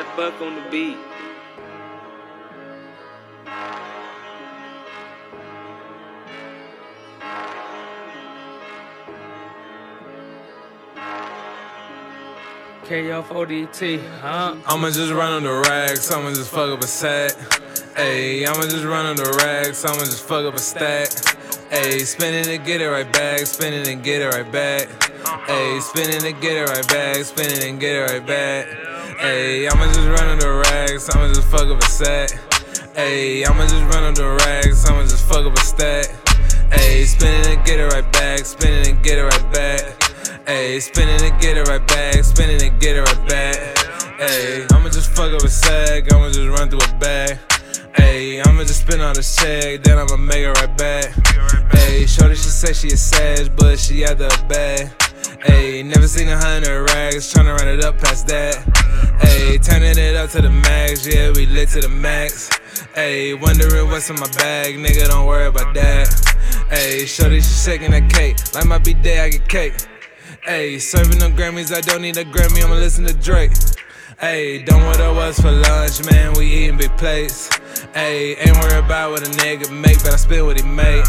Matt Buck on the beat. KF huh? I'ma just run on the racks, I'ma just fuck up a set. Ayy, I'ma just run on the racks, I'ma just fuck up a stack. Ayy, spin it and get it right back, spin it and get it right back. Ayy, spin it and get it right back, spin it and get it right back. Ayy, I'ma just run on the racks, I'ma just fuck up a set. Ayy, I'ma just run on the racks, I'ma just fuck up a stack. Ayy, spin it and get it right back, spin it and get it right back. Ayy, spin it and get it right back, spin it and get it right back. Ayy, I'ma just fuck up a sack, I'ma just run through a bag. I'ma just spin on the check, then I'ma make it right back. Ayy, shorty, she say she a sage, but she out the bag. Ayy, never seen a hundred rags, tryna run it up past that. Ayy, turning it up to the max, yeah, we lit to the max. Ayy, wondering what's in my bag, nigga, don't worry about that. Ayy, shorty, she shaking that cake, like my B-day, I get cake. Ayy, serving them Grammys, I don't need a Grammy, I'ma listen to Drake. Ayy, don't what I was for lunch, man, we eatin' big plates. Ayy, ain't worried about what a nigga make, but I spend what he make.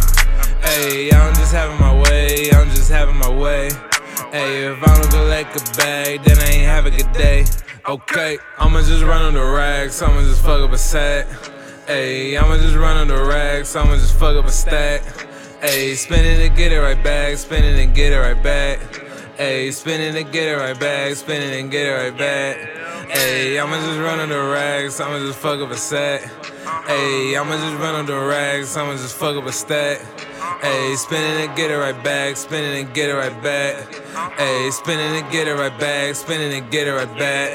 Ayy, I'm just having my way, I'm just having my way. Ayy, if I don't collect a bag, then I ain't have a good day. Okay, I'ma just run on the racks, I'ma just fuck up a sack. Ayy, I'ma just run on the racks, I'ma just fuck up a stack. Ayy, spin it and get it right back, spin it and get it right back. Ayy, spin it and get it right back, spin it and get it right back. Ayy, I'ma just run on the racks, I'ma just fuck up a sack. Ayy, I'ma just run on the racks, I'ma just fuck up a stack. Ayy, spin it and get it right back, spin it and get it right back. Ayy, spin it and get it right back, spin it and get it right back.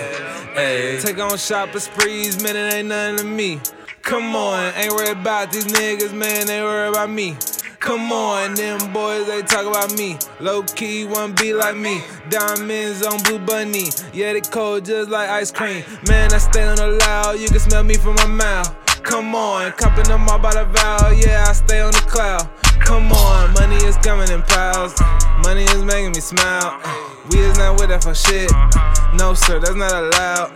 Ayy, take on shopping sprees, man, it ain't nothing to me. Come on, ain't worried about these niggas, man, they worry about me. Come on, them boys, they talk about me. Low key, wanna be like me. Diamonds on Blue Bunny. Yeah, they cold just like ice cream. Man, I stay on the loud, you can smell me from my mouth. Come on, copping them all by the vow. Yeah, I stay on the cloud. Come on, money is coming in piles. Money is making me smile. We is not with that for shit. No, sir, that's not allowed.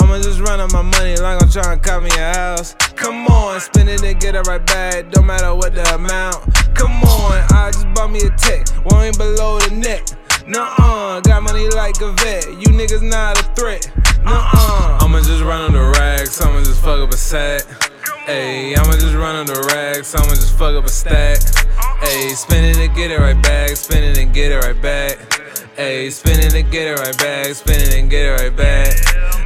I'ma just run on my money like I'm trying to cop me a house. Come on, spend it and get it right back. Don't matter what the amount. Come on, I just bought me a tech. One below the neck. Nuh-uh, got money like a vet. You niggas not a threat. Nuh-uh. I'ma just run on the racks. I'ma just fuck up a sack. Ayy, I'ma just run on the racks. I'ma just fuck up a stack. Ayy, spin it and get it right back. Spin it and get it right back. Ayy, spin it and get it right back. Spin it and get it right back.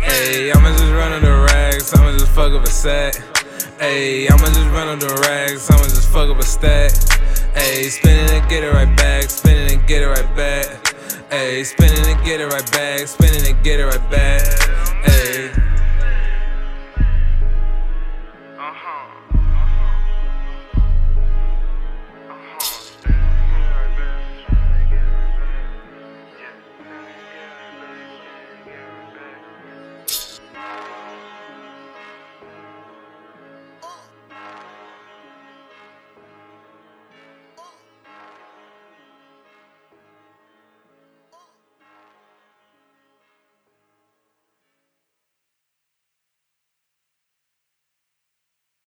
Ayy, I'ma just run on the racks. I'ma just fuck up a sack. Ayy, I'ma just run on the racks. I'ma just fuck up a stack. Ayy, spin it and get it right back. Spin it and get it right back. Ayy, spin it and get it right back. Spin it and get it right back. Ayy.